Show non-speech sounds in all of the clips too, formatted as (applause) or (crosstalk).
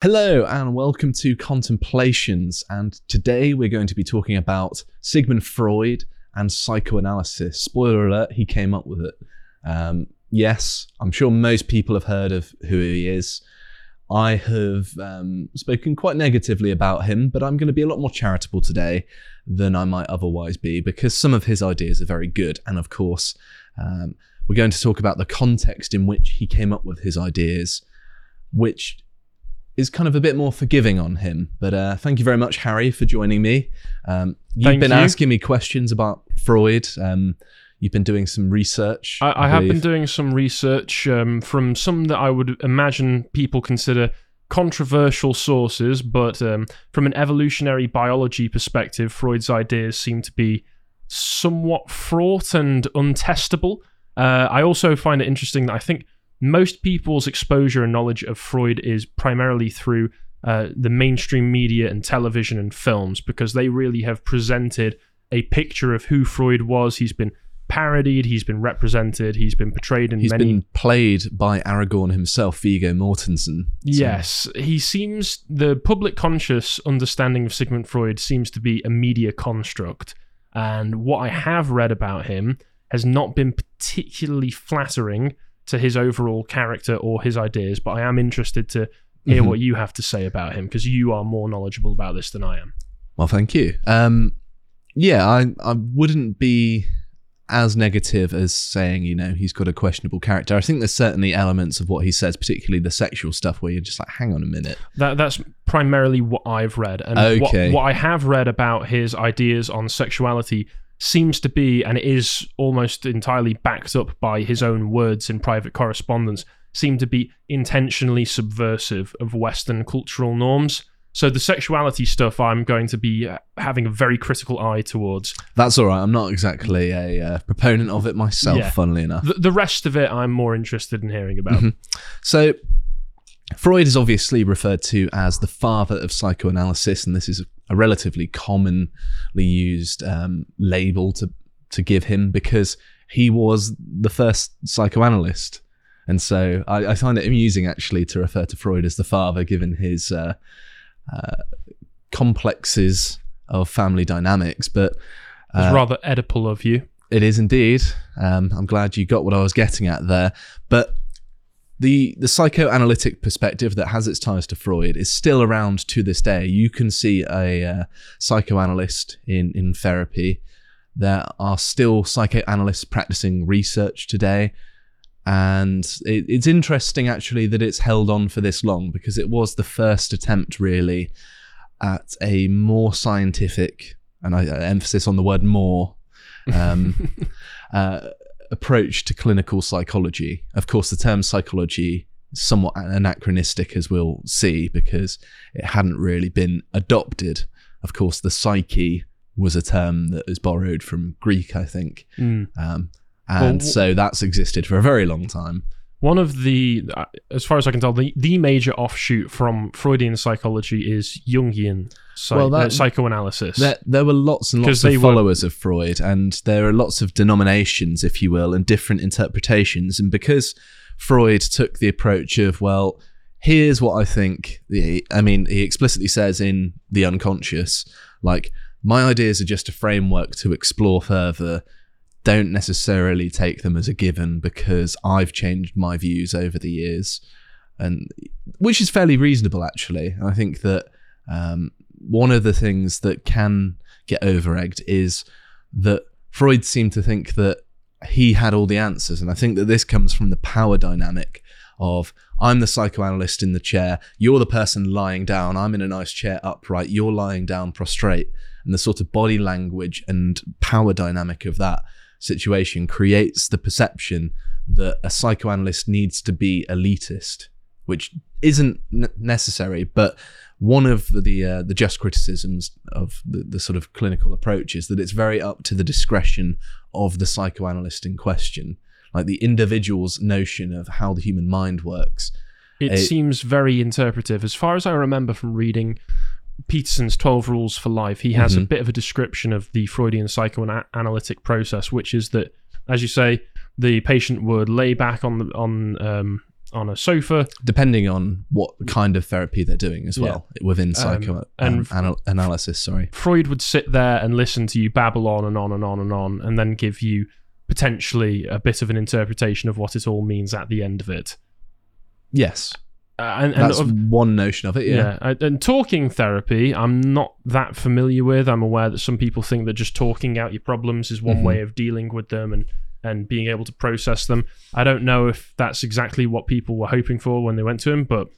Hello and welcome to Contemplations. And today we're going to be talking about Sigmund Freud and psychoanalysis. Spoiler alert, he came up with it. Um, yes, I'm sure most people have heard of who he is. I have um, spoken quite negatively about him, but I'm going to be a lot more charitable today than I might otherwise be because some of his ideas are very good. And of course, um, we're going to talk about the context in which he came up with his ideas, which is kind of a bit more forgiving on him. But uh, thank you very much, Harry, for joining me. Um, you've Thank been you. asking me questions about Freud. Um, you've been doing some research. I, I have been doing some research um, from some that I would imagine people consider controversial sources, but um, from an evolutionary biology perspective, Freud's ideas seem to be somewhat fraught and untestable. Uh, I also find it interesting that I think most people's exposure and knowledge of Freud is primarily through uh, the mainstream media and television and films because they really have presented a picture of who Freud was. He's been parodied, he's been represented, he's been portrayed in He's many. been played by Aragorn himself, Viggo Mortensen. So- Yes, he seems the public conscious understanding of Sigmund Freud seems to be a media construct, and what I have read about him has not been particularly flattering to his overall character or his ideas. But I am interested to hear Mhm. what you have to say about him because you are more knowledgeable about this than I am. Well, thank you. Um, yeah, I I wouldn't be as negative as saying you know he's got a questionable character. I think there's certainly elements of what he says, particularly the sexual stuff, where you're just like, hang on a minute. That that's primarily what I've read, and Okay. what, what I have read about his ideas on sexuality seems to be, and it is almost entirely backed up by his own words in private correspondence, seem to be intentionally subversive of Western cultural norms. So the sexuality stuff, I'm going to be uh, having a very critical eye towards. That's all right. I'm not exactly a uh, proponent of it myself, Yeah. funnily enough. The, the rest of it, I'm more interested in hearing about. Mhm. So, Freud is obviously referred to as the father of psychoanalysis, and this is a relatively commonly used um, label to to give him because he was the first psychoanalyst. And so I, I find it amusing actually to refer to Freud as the father, given his uh, uh, complexes of family dynamics. But It's uh, rather Oedipal of you. it is indeed. Um, I'm glad you got what I was getting at there. But the the psychoanalytic perspective that has its ties to Freud is still around to this day. You can see a uh, psychoanalyst in in therapy. There are still psychoanalysts practicing research today. And it, it's interesting actually that it's held on for this long because it was the first attempt really at a more scientific, and I uh, emphasis on the word more, um, (laughs) uh, approach to clinical psychology. Of course, the term psychology is somewhat anachronistic, as we'll see, because it hadn't really been adopted. Of course, the psyche was a term that was borrowed from Greek, I think, Mm. um, and Well, so that's existed for a very long time. One of the, uh, as far as I can tell, the, the major offshoot from Freudian psychology is Jungian psy- Well, that- uh, psychoanalysis. There, there were lots and lots of were- followers of Freud, and there are lots of denominations, if you will, and different interpretations. And because Freud took the approach of, well, here's what I think. I mean, he explicitly says in The Unconscious, like, my ideas are just a framework to explore further. Don't necessarily take them as a given because I've changed my views over the years, and which is fairly reasonable, actually. I think that um, one of the things that can get over-egged is that Freud seemed to think that he had all the answers, and I think that this comes from the power dynamic of I'm the psychoanalyst in the chair, you're the person lying down, I'm in a nice chair upright, you're lying down prostrate, and the sort of body language and power dynamic of that situation creates the perception that a psychoanalyst needs to be elitist, which isn't n- necessary, but one of the uh, the just criticisms of the, the sort of clinical approach is that it's very up to the discretion of the psychoanalyst in question, like the individual's notion of how the human mind works. it it- seems very interpretive. As far as I remember from reading Peterson's 12 Rules for Life, he has a Mhm. bit of a description of the Freudian psychoanalytic process, which is that, as you say, the patient would lay back on the on um, on a sofa. depending on what kind of therapy they're doing as well within psycho and- um, anal- analysis. Sorry. Freud would sit there and listen to you babble on and on and on and on, and then give you potentially a bit of an interpretation of what it all means at the end of it. Yes, and and that's of- one notion of it. Yeah. yeah, and talking therapy, I'm not that familiar with. I'm aware that some people think that just talking out your problems is one Mhm. way of dealing with them and and being able to process them. I don't know if that's exactly what people were hoping for when they went to him, but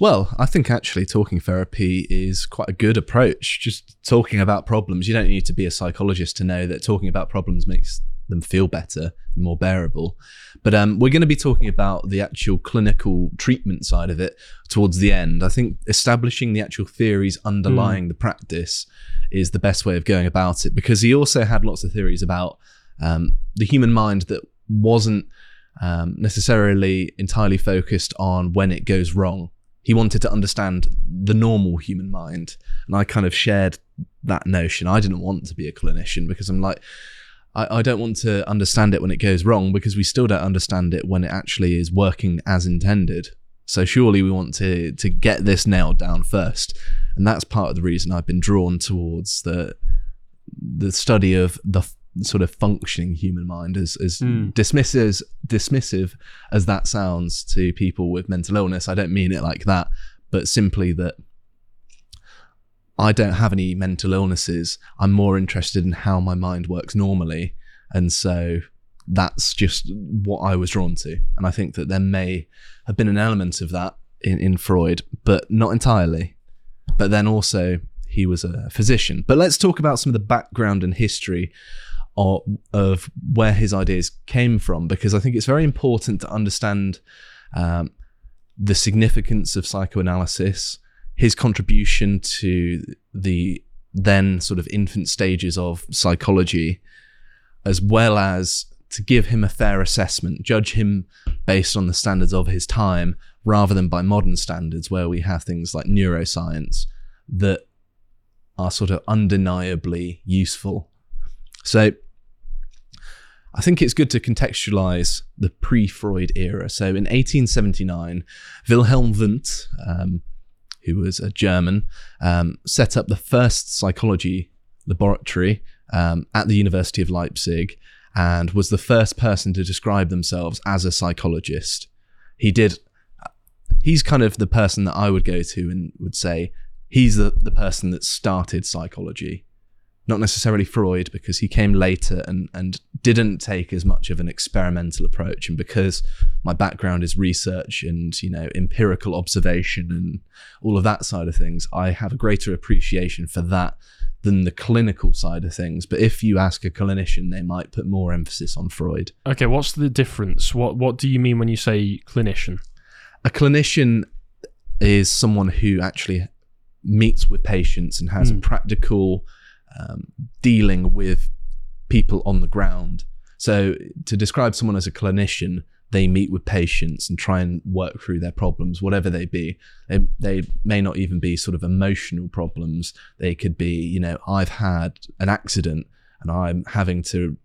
Well, I think actually talking therapy is quite a good approach. Just talking about problems. You don't need to be a psychologist to know that talking about problems makes them feel better and more bearable. But um, we're going to be talking about the actual clinical treatment side of it towards the end. I think establishing the actual theories underlying the practice is the best way of going about it because he also had lots of theories about um, the human mind that wasn't um, necessarily entirely focused on when it goes wrong. He wanted to understand the normal human mind. And I kind of shared that notion. I didn't want to be a clinician because I'm like, I, I don't want to understand it when it goes wrong because we still don't understand it when it actually is working as intended. So surely we want to to get this nailed down first. And that's part of the reason I've been drawn towards the the study of the f- sort of functioning human mind as as Mm. dismissive dismissive as that sounds to people with mental illness. I don't mean it like that, but simply that I don't have any mental illnesses. I'm more interested in how my mind works normally. And so that's just what I was drawn to. And I think that there may have been an element of that in, in Freud, but not entirely. But then also, he was a physician. But let's talk about some of the background and history of, of where his ideas came from, because I think it's very important to understand um, the significance of psychoanalysis, his contribution to the then sort of infant stages of psychology, as well as to give him a fair assessment, judge him based on the standards of his time rather than by modern standards where we have things like neuroscience that are sort of undeniably useful. So I think it's good to contextualize the pre Freud era. So in 1879, Wilhelm Wundt, um, who was a German, um, set up the first psychology laboratory um, at the University of Leipzig and was the first person to describe themselves as a psychologist. He did, he's kind of the person that I would go to and would say, he's the, the person that started psychology. Not necessarily Freud, because he came later and, and didn't take as much of an experimental approach. And because my background is research and, you know, empirical observation and all of that side of things, I have a greater appreciation for that than the clinical side of things. But if you ask a clinician, they might put more emphasis on Freud. okay, what's the difference? What what do you mean when you say clinician? A clinician is someone who actually meets with patients and has Mm. a practical um, dealing with people on the ground. So, to describe someone as a clinician, they meet with patients and try and work through their problems, whatever they be. They, they may not even be sort of emotional problems. They could be, you know, I've had an accident and I'm having to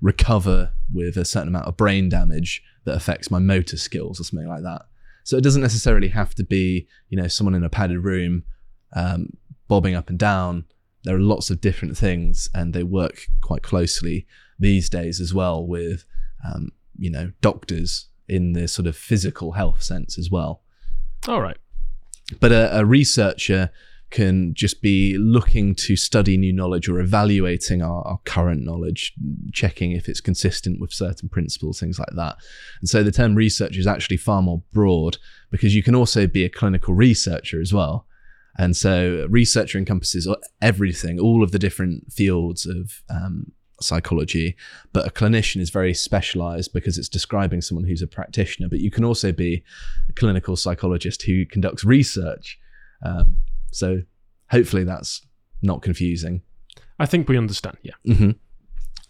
recover with a certain amount of brain damage that affects my motor skills or something like that. So it doesn't necessarily have to be, you know, someone in a padded room um, bobbing up and down. There are lots of different things, and they work quite closely these days as well with, um, you know, doctors in the sort of physical health sense as well. All right. But a, a researcher can just be looking to study new knowledge or evaluating our, our current knowledge, checking if it's consistent with certain principles, things like that. And so the term research is actually far more broad because you can also be a clinical researcher as well. And so researcher encompasses everything, all of the different fields of um, psychology. But a clinician is very specialized because it's describing someone who's a practitioner. But you can also be a clinical psychologist who conducts research. Um, so hopefully that's not confusing. I think we understand. Yeah. hmm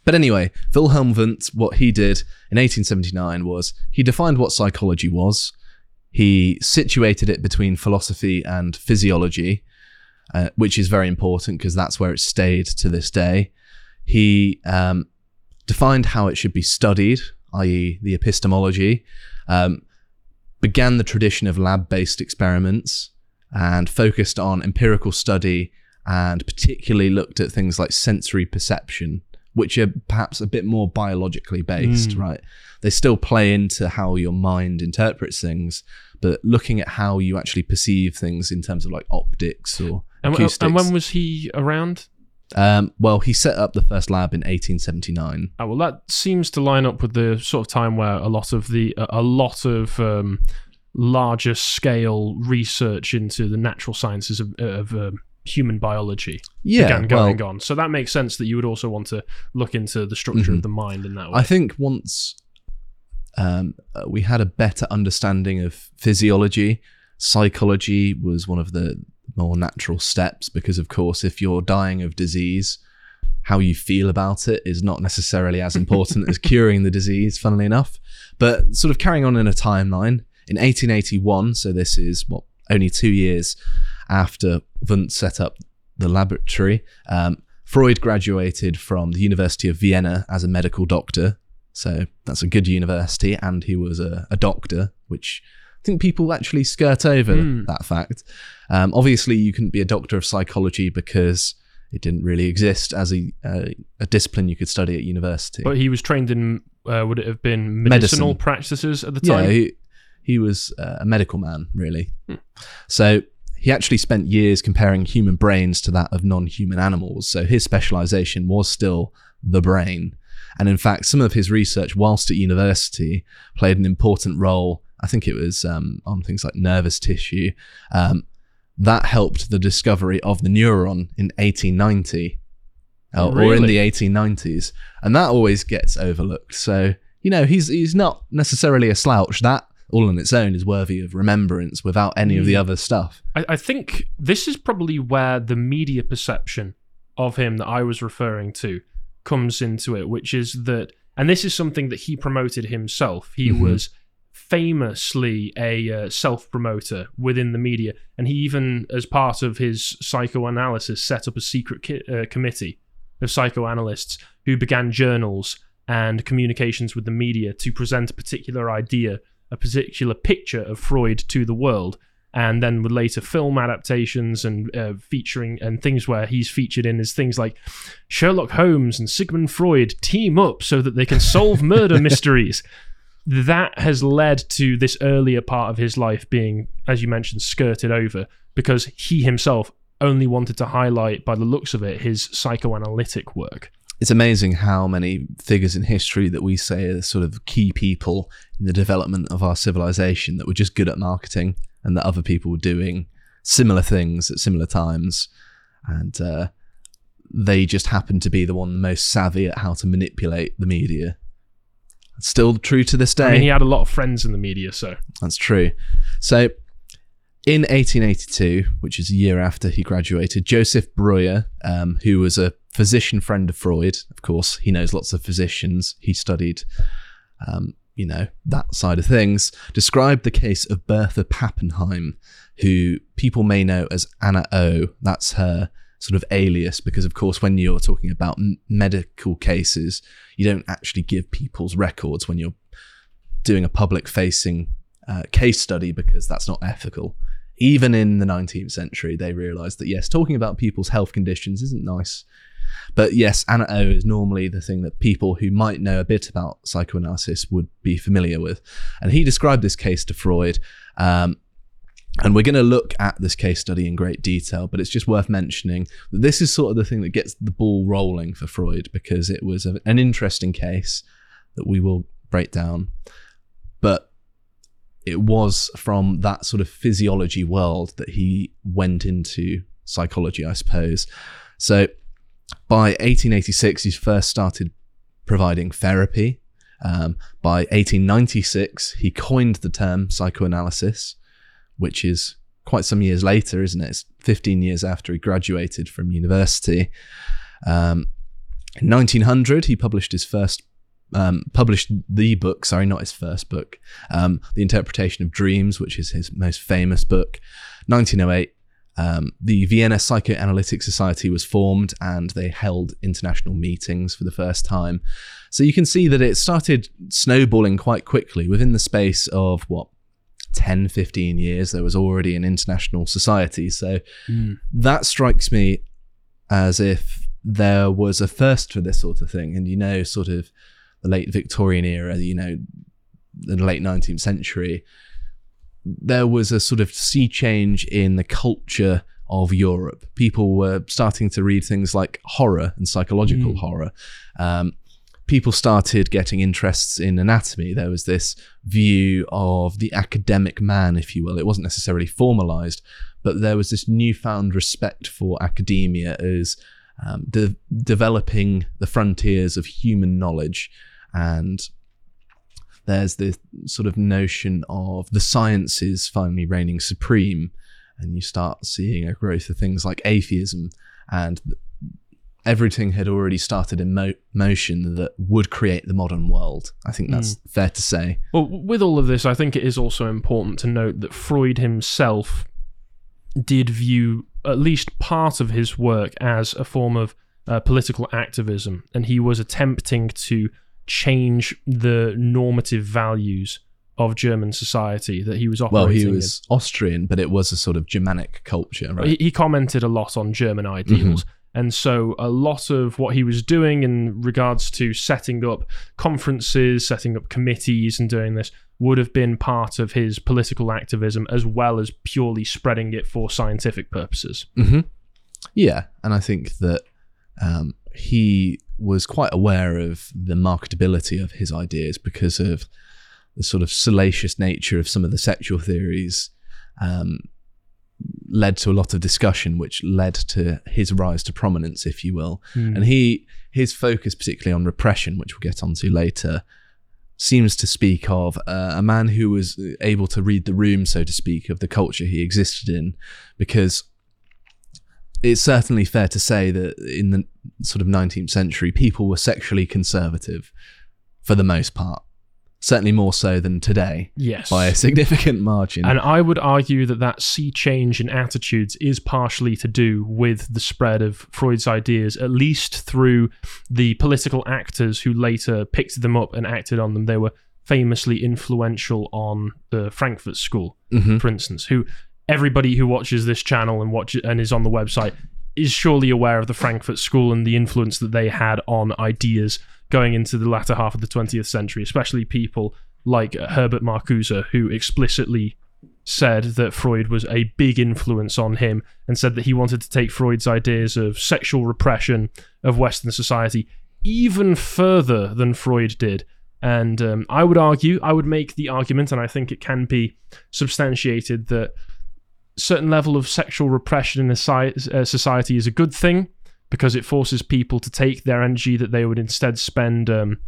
But anyway, Wilhelm Wundt, what he did in 1879 was he defined what psychology was. He situated it between philosophy and physiology, uh, which is very important because that's where it stayed to this day. He um, defined how it should be studied, i.e., the epistemology. Um, began the tradition of lab based experiments and focused on empirical study and particularly looked at things like sensory perception, which are perhaps a bit more biologically based, Mm. right? They still play into how your mind interprets things, but looking at how you actually perceive things in terms of like optics or And, acoustics. and when was he around? um, well, he set up the first lab in 1879. Oh, well, that seems to line up with the sort of time where a lot of the a lot of um, larger scale research into the natural sciences of, of um, human biology Yeah, began going well, on. So that makes sense that you would also want to look into the structure Mhm. of the mind in that way. I think once um, uh, we had a better understanding of physiology, psychology was one of the more natural steps because, of course, if you're dying of disease, how you feel about it is not necessarily as important as (laughs) curing the disease, funnily enough. But sort of carrying on in a timeline, in 1881, so this is what only two years after Wundt set up the laboratory, um, Freud graduated from the University of Vienna as a medical doctor. So that's a good university, and he was a, a doctor, which I think people actually skirt over Hmm. that fact. Um, obviously, you couldn't be a doctor of psychology because it didn't really exist as a, a, a discipline you could study at university. but he was trained in uh, would it have been medicinal Medicine. practices at the yeah, time? he, he was uh, a medical man, really. Hmm. So he actually spent years comparing human brains to that of non human animals. So his specialization was still the brain. And in fact, some of his research whilst at university played an important role. I think it was um, on things like nervous tissue. Um, that helped the discovery of the neuron in 1890 uh, or in the 1890s. And that always gets overlooked. So, you know, he's, he's not necessarily a slouch. That all on its own is worthy of remembrance without any of the Mm. other stuff. I, I think this is probably where the media perception of him that I was referring to comes into it, which is that, and this is something that he promoted himself. He Mhm. was famously a uh, self promoter within the media, and he even, as part of his psychoanalysis, set up a secret ki- uh, committee of psychoanalysts who began journals and communications with the media to present a particular idea, a particular picture of Freud to the world and then with later film adaptations and uh, featuring and things where he's featured in is things like Sherlock Holmes and Sigmund Freud team up so that they can solve (laughs) murder mysteries. That has led to this earlier part of his life being, as you mentioned, skirted over because he himself only wanted to highlight, by the looks of it, his psychoanalytic work. It's amazing how many figures in history that we say are sort of key people in the development of our civilization that were just good at marketing and that other people were doing similar things at similar times. And uh, they just happened to be the one most savvy at how to manipulate the media. It's still true to this day. I mean, he had a lot of friends in the media, so That's true. So, in 1882, which is a year after he graduated, Joseph Breuer, um, who was a physician friend of Freud, of course, he knows lots of physicians. He studied, um, you know, that side of things, described the case of Bertha Pappenheim, who people may know as Anna O. That's her sort of alias because, of course, when you're talking about m- medical cases, you don't actually give people's records when you're doing a public facing uh, case study because that's not ethical. Even in the 19th century, they realized that yes, talking about people's health conditions isn't nice. But yes, Anna O is normally the thing that people who might know a bit about psychoanalysis would be familiar with. And he described this case to Freud. Um, and we're going to look at this case study in great detail, but it's just worth mentioning that this is sort of the thing that gets the ball rolling for Freud because it was a, an interesting case that we will break down. But it was from that sort of physiology world that he went into psychology, I suppose. So by 1886, he first started providing therapy. Um, by 1896, he coined the term psychoanalysis, which is quite some years later, isn't it? It's 15 years after he graduated from university. Um, in 1900, he published his first, um, published the book, sorry, not his first book, um, The Interpretation of Dreams, which is his most famous book. 1908, um, the Vienna Psychoanalytic Society was formed and they held international meetings for the first time. So you can see that it started snowballing quite quickly within the space of what 10, 15 years, there was already an international society. So Mm. that strikes me as if there was a first for this sort of thing. And you know, sort of the late Victorian era, you know, the late 19th century, there was a sort of sea change in the culture of Europe. People were starting to read things like horror and psychological Mm. horror. Um, people started getting interests in anatomy. There was this view of the academic man, if you will. It wasn't necessarily formalized, but there was this newfound respect for academia as um, de- developing the frontiers of human knowledge. And there's this sort of notion of the sciences finally reigning supreme. And you start seeing a growth of things like atheism and everything had already started in mo- motion that would create the modern world. I think that's fair to say. Well, with all of this, I think it is also important to note that Freud himself did view at least part of his work as a form of uh, political activism, and he was attempting to change the normative values of German society that he was operating. Well, he in. was Austrian, but it was a sort of Germanic culture, right? He, he commented a lot on German ideals. And so, a lot of what he was doing in regards to setting up conferences, setting up committees, and doing this would have been part of his political activism as well as purely spreading it for scientific purposes. hmm Yeah, and I think that um, he was quite aware of the marketability of his ideas because of the sort of salacious nature of some of the sexual theories. Um, led to a lot of discussion, which led to his rise to prominence, if you will. And he his focus, particularly on repression, which we'll get onto later, seems to speak of uh, a man who was able to read the room, so to speak, of the culture he existed in, because it's certainly fair to say that in the sort of 19th century, people were sexually conservative for the most part. Certainly more so than today Yes. by a significant margin. And I would argue that that sea change in attitudes is partially to do with the spread of Freud's ideas, at least through the political actors who later picked them up and acted on them. They were famously influential on the Frankfurt School, Mhm. for instance, who everybody who watches this channel and watch and is on the website is surely aware of the Frankfurt School and the influence that they had on ideas going into the latter half of the 20th century, especially people like Herbert Marcuse, who explicitly said that Freud was a big influence on him and said that he wanted to take Freud's ideas of sexual repression of Western society even further than Freud did. And um, I would argue, I would make the argument, and I think it can be substantiated, that certain level of sexual repression in a uh, society is a good thing because it forces people to take their energy that they would instead spend um,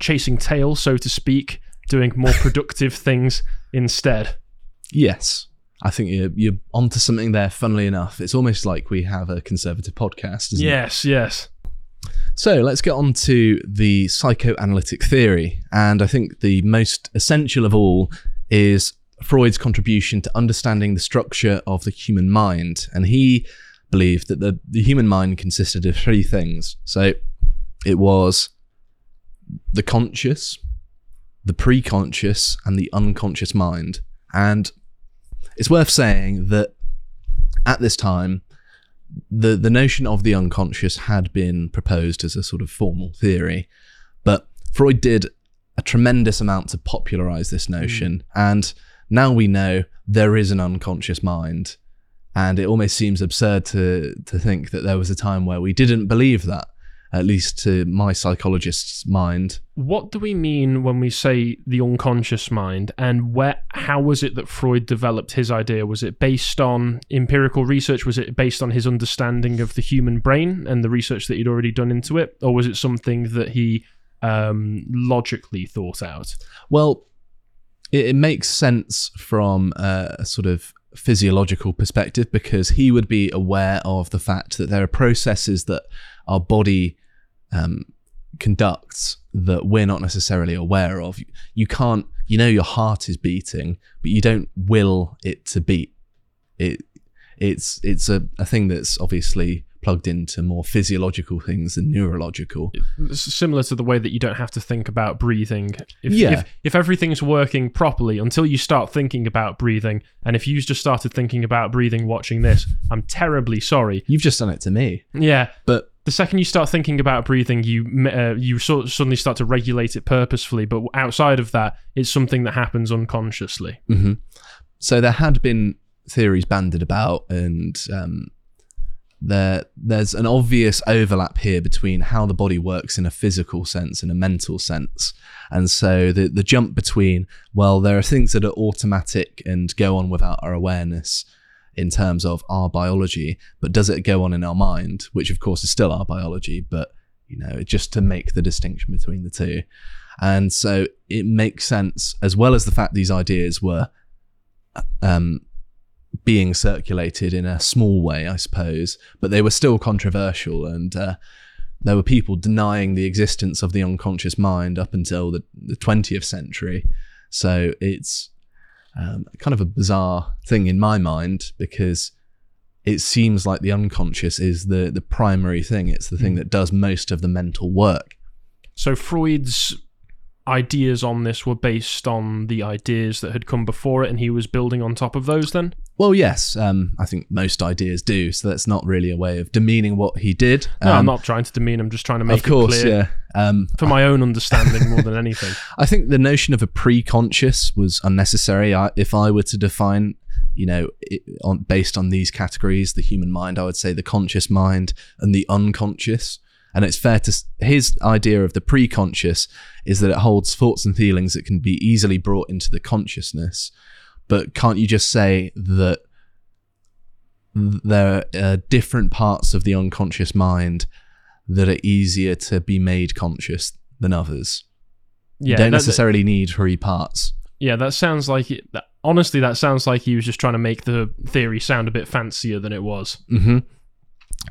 chasing tail, so to speak, doing more (laughs) productive things instead. Yes. I think you're, you're onto something there, funnily enough. It's almost like we have a conservative podcast, isn't it? Yes, yes. So let's get on to the psychoanalytic theory. And I think the most essential of all is Freud's contribution to understanding the structure of the human mind. And he believed that the, the human mind consisted of three things. So it was the conscious, the preconscious, and the unconscious mind. And it's worth saying that at this time, the the notion of the unconscious had been proposed as a sort of formal theory, but Freud did a tremendous amount to popularize this hmm. notion, and now we know there is an unconscious mind, and it almost seems absurd to to think that there was a time where we didn't believe that, at least to my psychologist's mind. What do we mean when we say the unconscious mind, and where? How was it that Freud developed his idea? Was it based on empirical research? Was it based on his understanding of the human brain and the research that he'd already done into it, or was it something that he um, logically thought out? Well, it, it makes sense from a, a sort of physiological perspective because he would be aware of the fact that there are processes that our body um, conducts that we're not necessarily aware of. You can't, you know, your heart is beating, but you don't will it to beat. It, it's it's a, a thing that's obviously plugged into more physiological things than neurological. It's similar to the way that you don't have to think about breathing. If, Yeah. if, if everything's working properly until you start thinking about breathing, and if you just started thinking about breathing watching this, I'm terribly sorry. You've just done it to me. Yeah, But the second you start thinking about breathing, you uh, you sort of suddenly start to regulate it purposefully. But outside of that, it's something that happens unconsciously. hmm So there had been theories banded about, and um, there there's an obvious overlap here between how the body works in a physical sense and a mental sense. And so the the jump between well, there are things that are automatic and go on without our awareness in terms of our biology, but does it go on in our mind, which of course is still our biology, but you know, just to make the distinction between the two. And so it makes sense, as well as the fact these ideas were um, being circulated in a small way, I suppose, but they were still controversial, and uh, there were people denying the existence of the unconscious mind up until the, the 20th century. So it's um, kind of a bizarre thing in my mind because it seems like the unconscious is the the primary thing. It's the thing that does most of the mental work. So Freud's ideas on this were based on the ideas that had come before it, and he was building on top of those. Then, Well, yes, um, I think most ideas do. So that's not really a way of demeaning what he did. no, I'm Um, not trying to demean. I'm just trying to make Of course, it clear yeah. Um, for my own understanding more than anything. (laughs) I think the notion of a pre-conscious was unnecessary. I, if I were to define, you know, it, on based on these categories, the human mind, I would say the conscious mind and the unconscious. And it's fair to his idea of the pre-conscious is that it holds thoughts and feelings that can be easily brought into the consciousness. But can't you just say that there are different parts of the unconscious mind that are easier to be made conscious than others? Yeah, you don't necessarily need three parts. Yeah, that sounds like it. That, honestly, that sounds like he was just trying to make the theory sound a bit fancier than it was. hmm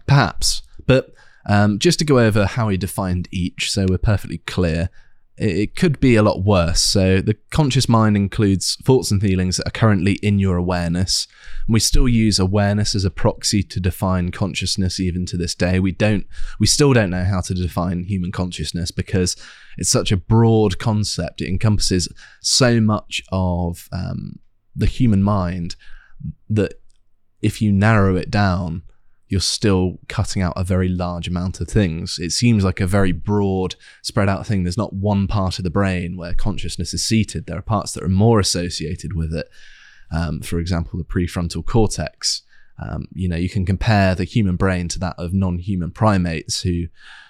Perhaps, but um, just to go over how he defined each, so we're perfectly clear, it, could be a lot worse. So the conscious mind includes thoughts and feelings that are currently in your awareness. And we still use awareness as a proxy to define consciousness even to this day. We don't, we still don't know how to define human consciousness because it's such a broad concept. It encompasses so much of um, the human mind that if you narrow it down, you're still cutting out a very large amount of things. It seems like a very broad, spread out thing. There's not one part of the brain where consciousness is seated. There are parts that are more associated with it. Um, for example, the prefrontal cortex. Um, you know, you can compare the human brain to that of non-human primates who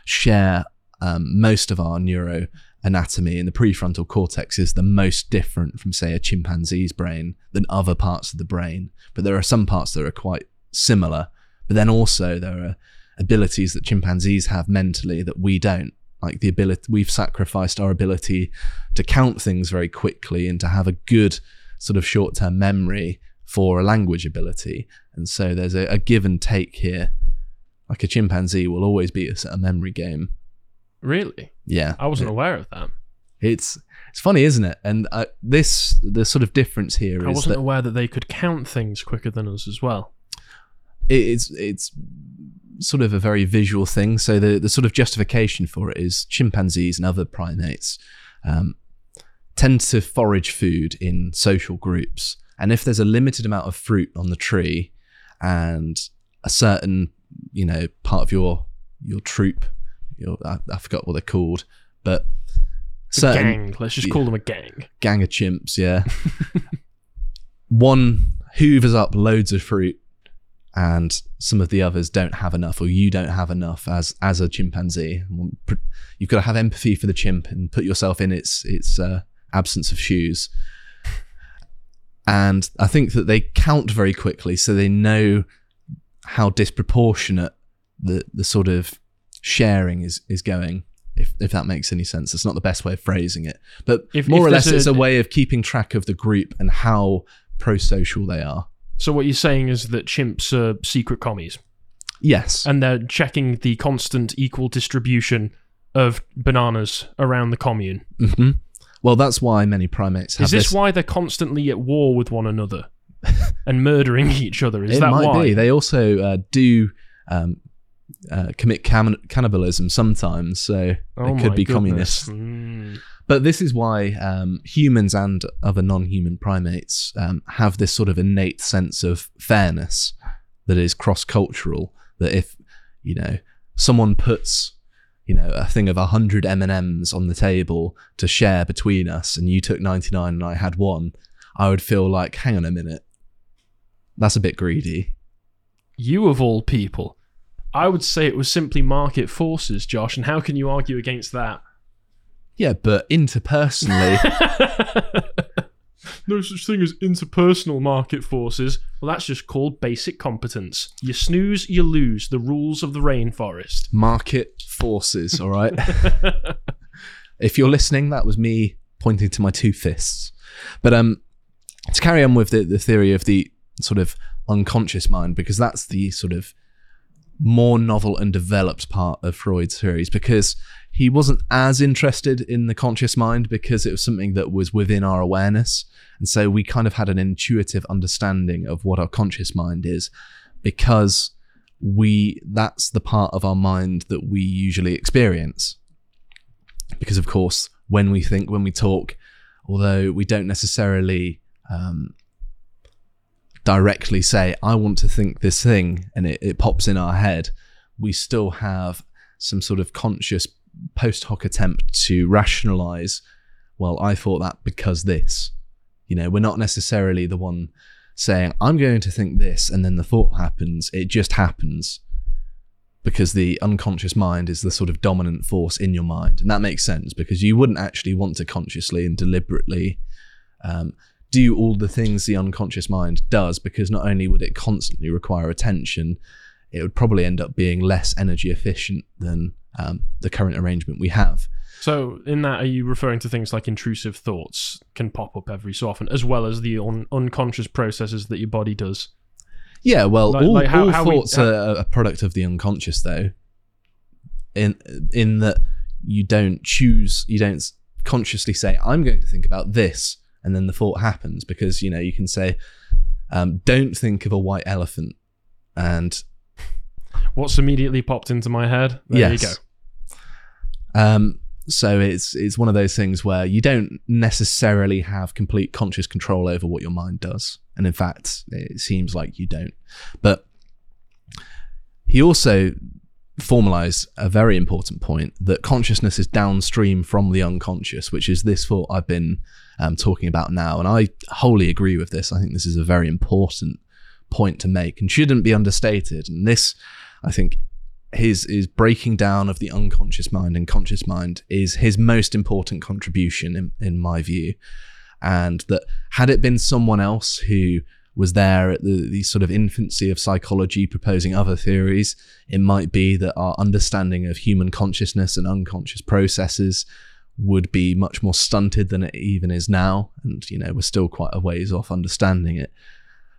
share um, most of our neuroanatomy, and the prefrontal cortex is the most different from, say, a chimpanzee's brain than other parts of the brain. But there are some parts that are quite similar. But then also there are abilities that chimpanzees have mentally that we don't. Like the ability, we've sacrificed our ability to count things very quickly and to have a good sort of short term memory for a language ability. And so there's a, a give and take here. Like a chimpanzee will always beat us at a memory game. Really, Yeah. I wasn't aware of that. It's it's funny, isn't it? And uh, this the sort of difference here I wasn't that aware that they could count things quicker than us as well. It's it's sort of a very visual thing. So the the sort of justification for it is chimpanzees and other primates um, tend to forage food in social groups, and if there's a limited amount of fruit on the tree, and a certain you know part of your your troop, your I, I forgot what they're called, but certain gang. Let's just call them a gang. gang of chimps, yeah. (laughs) One hoovers up loads of fruit and some of the others don't have enough or you don't have enough as as a chimpanzee. You've got to have empathy for the chimp and put yourself in its its uh, absence of shoes. And I think that they count very quickly so they know how disproportionate the the sort of sharing is is going if if that makes any sense. It's not the best way of phrasing it, but If- more if or less, there's it's a- a way of keeping track of the group and how pro-social they are. So what you're saying is that chimps are secret commies, Yes, and they're checking the constant equal distribution of bananas around the commune. hmm Well, that's why many primates have Is this why they're constantly at war with one another (laughs) and murdering each other? Is it that might why? be. They also uh, do um, uh, commit cam- cannibalism sometimes, so Oh it could my be goodness. communist. Mm. But this is why um, humans and other non-human primates um, have this sort of innate sense of fairness that is cross-cultural. That if you know someone puts you know a thing of hundred M and M's on the table to share between us, and you took ninety-nine and I had one, I would feel like, hang on a minute, that's a bit greedy. You of all people. I would say it was simply market forces, Josh, and how can you argue against that? Yeah, but interpersonally, (laughs) no such thing as interpersonal market forces. Well, that's just called basic competence. You snooze, you lose. The rules of the rainforest. market forces. All right. (laughs) if you're listening, that was me pointing to my two fists. But um, to carry on with the, the theory of the sort of unconscious mind, because that's the sort of more novel and developed part of Freud's theories, because he wasn't as interested in the conscious mind because it was something that was within our awareness. And so we kind of had an intuitive understanding of what our conscious mind is because we that's the part of our mind that we usually experience because of course when we think when we talk although we don't necessarily um, directly say i want to think this thing and it, it pops in our head we still have some sort of conscious post hoc attempt to rationalize well i thought that because this. You know we're not necessarily the one saying i'm going to think this and then the thought happens. It just happens because the unconscious mind is the sort of dominant force in your mind. And that makes sense because you wouldn't actually want to consciously and deliberately um, do all the things the unconscious mind does because not only would it constantly require attention it would probably end up being less energy efficient than um, the current arrangement we have So, in that, are you referring to things like intrusive thoughts can pop up every so often, as well as the un- unconscious processes that your body does? Yeah, well, Like- all, like how- all how we- thoughts how- are a product of the unconscious, though. In in that you don't choose, you don't consciously say, "I'm going to think about this," and then the thought happens because you know you can say, um, "Don't think of a white elephant," and What's immediately popped into my head? There yes. you go. Um, so it's it's one of those things where you don't necessarily have complete conscious control over what your mind does, and in fact, it seems like you don't. But he also formalized a very important point that consciousness is downstream from the unconscious, which is this thought I've been um, talking about now, and I wholly agree with this. I think this is a very important point to make and shouldn't be understated. And this, I think, his his breaking down of the unconscious mind and conscious mind is his most important contribution in, in my view and that had it been someone else who was there at the, the sort of infancy of psychology proposing other theories. It might be that our understanding of human consciousness and unconscious processes would be much more stunted than it even is now and you know we're still quite a ways off understanding it.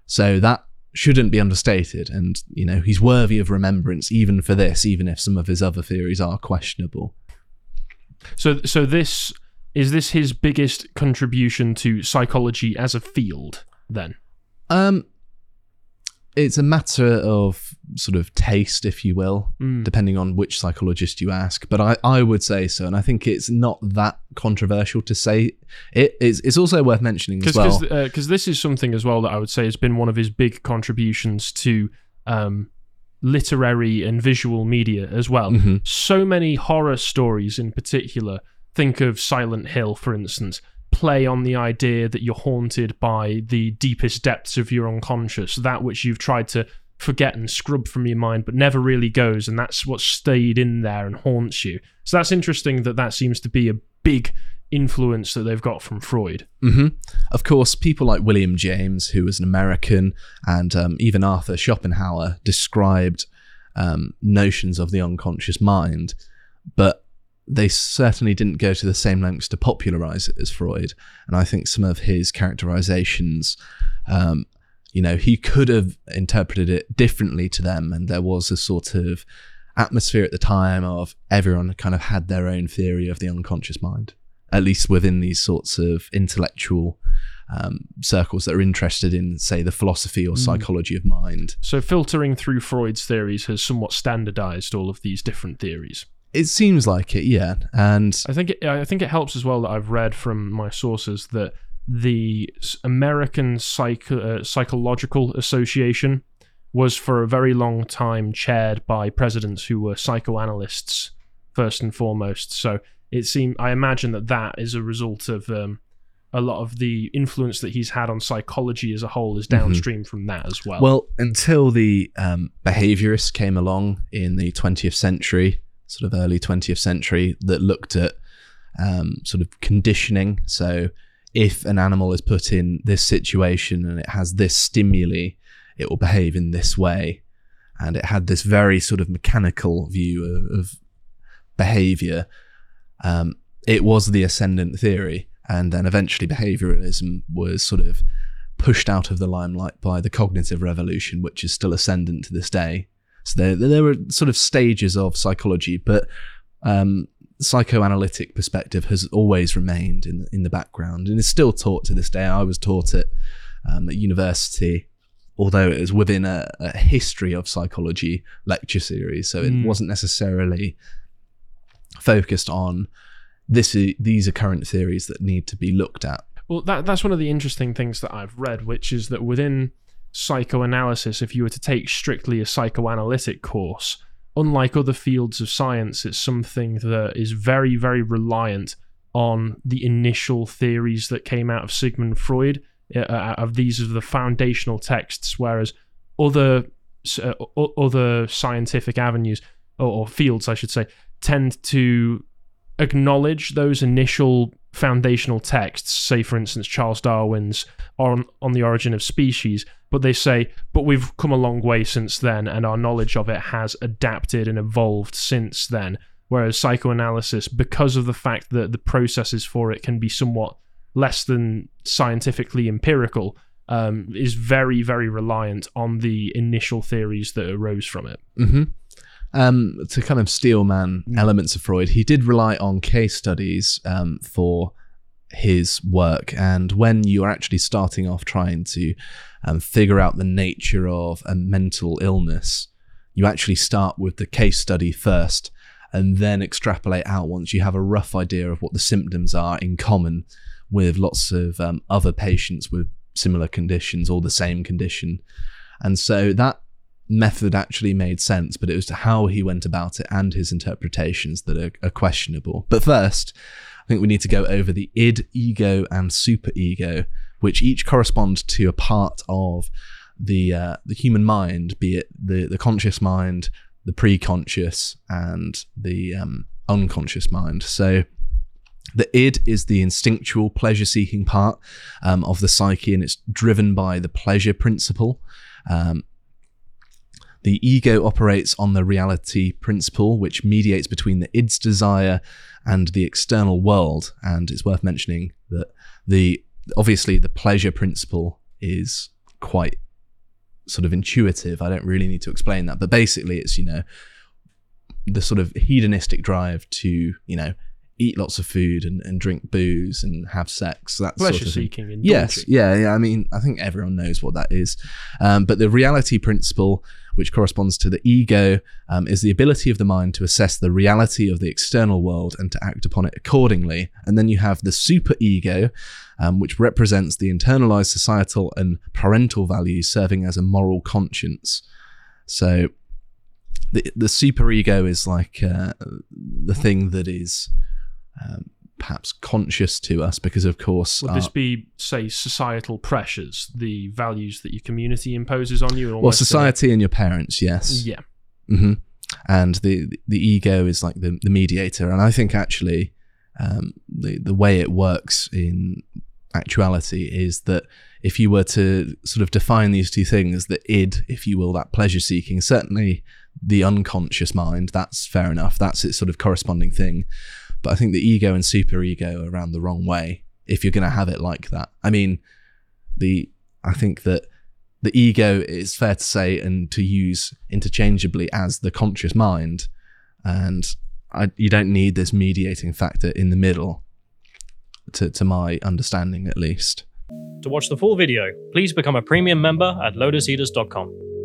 So that shouldn't be understated and you know he's worthy of remembrance even for this even if some of his other theories are questionable. So, so this is this his biggest contribution to psychology as a field? Then, um it's a matter of sort of taste if you will Mm. depending on which psychologist you ask but i i would say so and i think it's not that controversial to say it is it's also worth mentioning as because well because this is something as well that I would say has been one of his big contributions to um, literary and visual media as well. Mhm. So many horror stories, in particular, think of Silent Hill, for instance, play on the idea that you're haunted by the deepest depths of your unconscious, that which you've tried to forget and scrub from your mind, but never really goes, and that's what stayed in there and haunts you. So that's interesting that that seems to be a big influence that they've got from Freud. hmm Of course, people like William James, who was an American, and um, even Arthur Schopenhauer described um, notions of the unconscious mind, but they certainly didn't go to the same lengths to popularize it as Freud. And I think some of his characterizations, um, you know, he could have interpreted it differently to them, and there was a sort of atmosphere at the time of everyone kind of had their own theory of the unconscious mind. at least within these sorts of intellectual um, circles that are interested in, say, the philosophy or psychology of mind. So filtering through Freud's theories has somewhat standardized all of these different theories. It seems like it, yeah. And I think it, I think it helps as well that I've read from my sources that the American Psych- uh, Psychological Association was for a very long time chaired by presidents who were psychoanalysts first and foremost. So it seemed I imagine that that is a result of um, a lot of the influence that he's had on psychology as a whole is downstream from that as well. Well, until the um, behaviorists came along in the 20th century, sort of early 20th century, that looked at um, sort of conditioning. So, if an animal is put in this situation and it has this stimuli, it will behave in this way. And it had this very sort of mechanical view of, of behavior. Um, it was the ascendant theory. And then eventually behavioralism was sort of pushed out of the limelight by the cognitive revolution, which is still ascendant to this day. So there, there were sort of stages of psychology, but um, psychoanalytic perspective has always remained in in the background and is still taught to this day. I was taught it um, at university, although it was within a, a history of psychology lecture series, so it Mm. wasn't necessarily focused on this. i- These are current theories that need to be looked at. Well, that that's one of the interesting things that I've read, which is that within psychoanalysis, if you were to take strictly a psychoanalytic course, unlike other fields of science, it's something that is very, very reliant on the initial theories that came out of Sigmund Freud. Uh, uh, of these are the foundational texts, whereas other uh, other scientific avenues or, or fields, I should say, tend to acknowledge those initial foundational texts, say for instance Charles Darwin's on on the origin of species, but they say, but we've come a long way since then, and our knowledge of it has adapted and evolved since then. Whereas psychoanalysis, because of the fact that the processes for it can be somewhat less than scientifically empirical, um, is very, very reliant on the initial theories that arose from it. hmm Um, to kind of steel man elements of Freud, he did rely on case studies um, for his work. And when you're actually starting off trying to um, figure out the nature of a mental illness, you actually start with the case study first and then extrapolate out once you have a rough idea of what the symptoms are in common with lots of um, other patients with similar conditions or the same condition. And so that method actually made sense, but it was to how he went about it and his interpretations that are, are questionable. But first, I think we need to go over the id, ego, and superego, which each correspond to a part of the uh, the human mind, be it the the conscious mind, the pre-conscious, and the um, unconscious mind. So. The id is the instinctual pleasure seeking part um, of the psyche, and it's driven by the pleasure principle. Um, the ego operates on the reality principle, which mediates between the id's desire and the external world. And it's worth mentioning that the obviously the pleasure principle is quite sort of intuitive. I don't really need to explain that, but basically, it's you know the sort of hedonistic drive to you know eat lots of food and, and drink booze and have sex. That Pleasure sort of seeking and Yes, yeah, yeah. I mean, I think everyone knows what that is. Um, but the reality principle, which corresponds to the ego, um, is the ability of the mind to assess the reality of the external world and to act upon it accordingly. And then you have the super ego, um, which represents the internalized societal and parental values serving as a moral conscience. So the the super ego is like uh, the thing that is um, perhaps conscious to us because, of course, Would our- this be, say, societal pressures, the values that your community imposes on you? well, in a- society and your parents, yes. Yeah. hmm And the the ego is like the, the mediator, and I think actually um, the the way it works in actuality is that if you were to sort of define these two things, the id, if you will, that pleasure seeking, certainly the unconscious mind, that's fair enough. That's its sort of corresponding thing. But I think the ego and super ego are around the wrong way if you're going to have it like that. I mean, the I think that the ego is fair to say and to use interchangeably as the conscious mind, and I, you don't need this mediating factor in the middle. to, to my understanding at least. To watch the full video, please become a premium member at lotuseaters.com.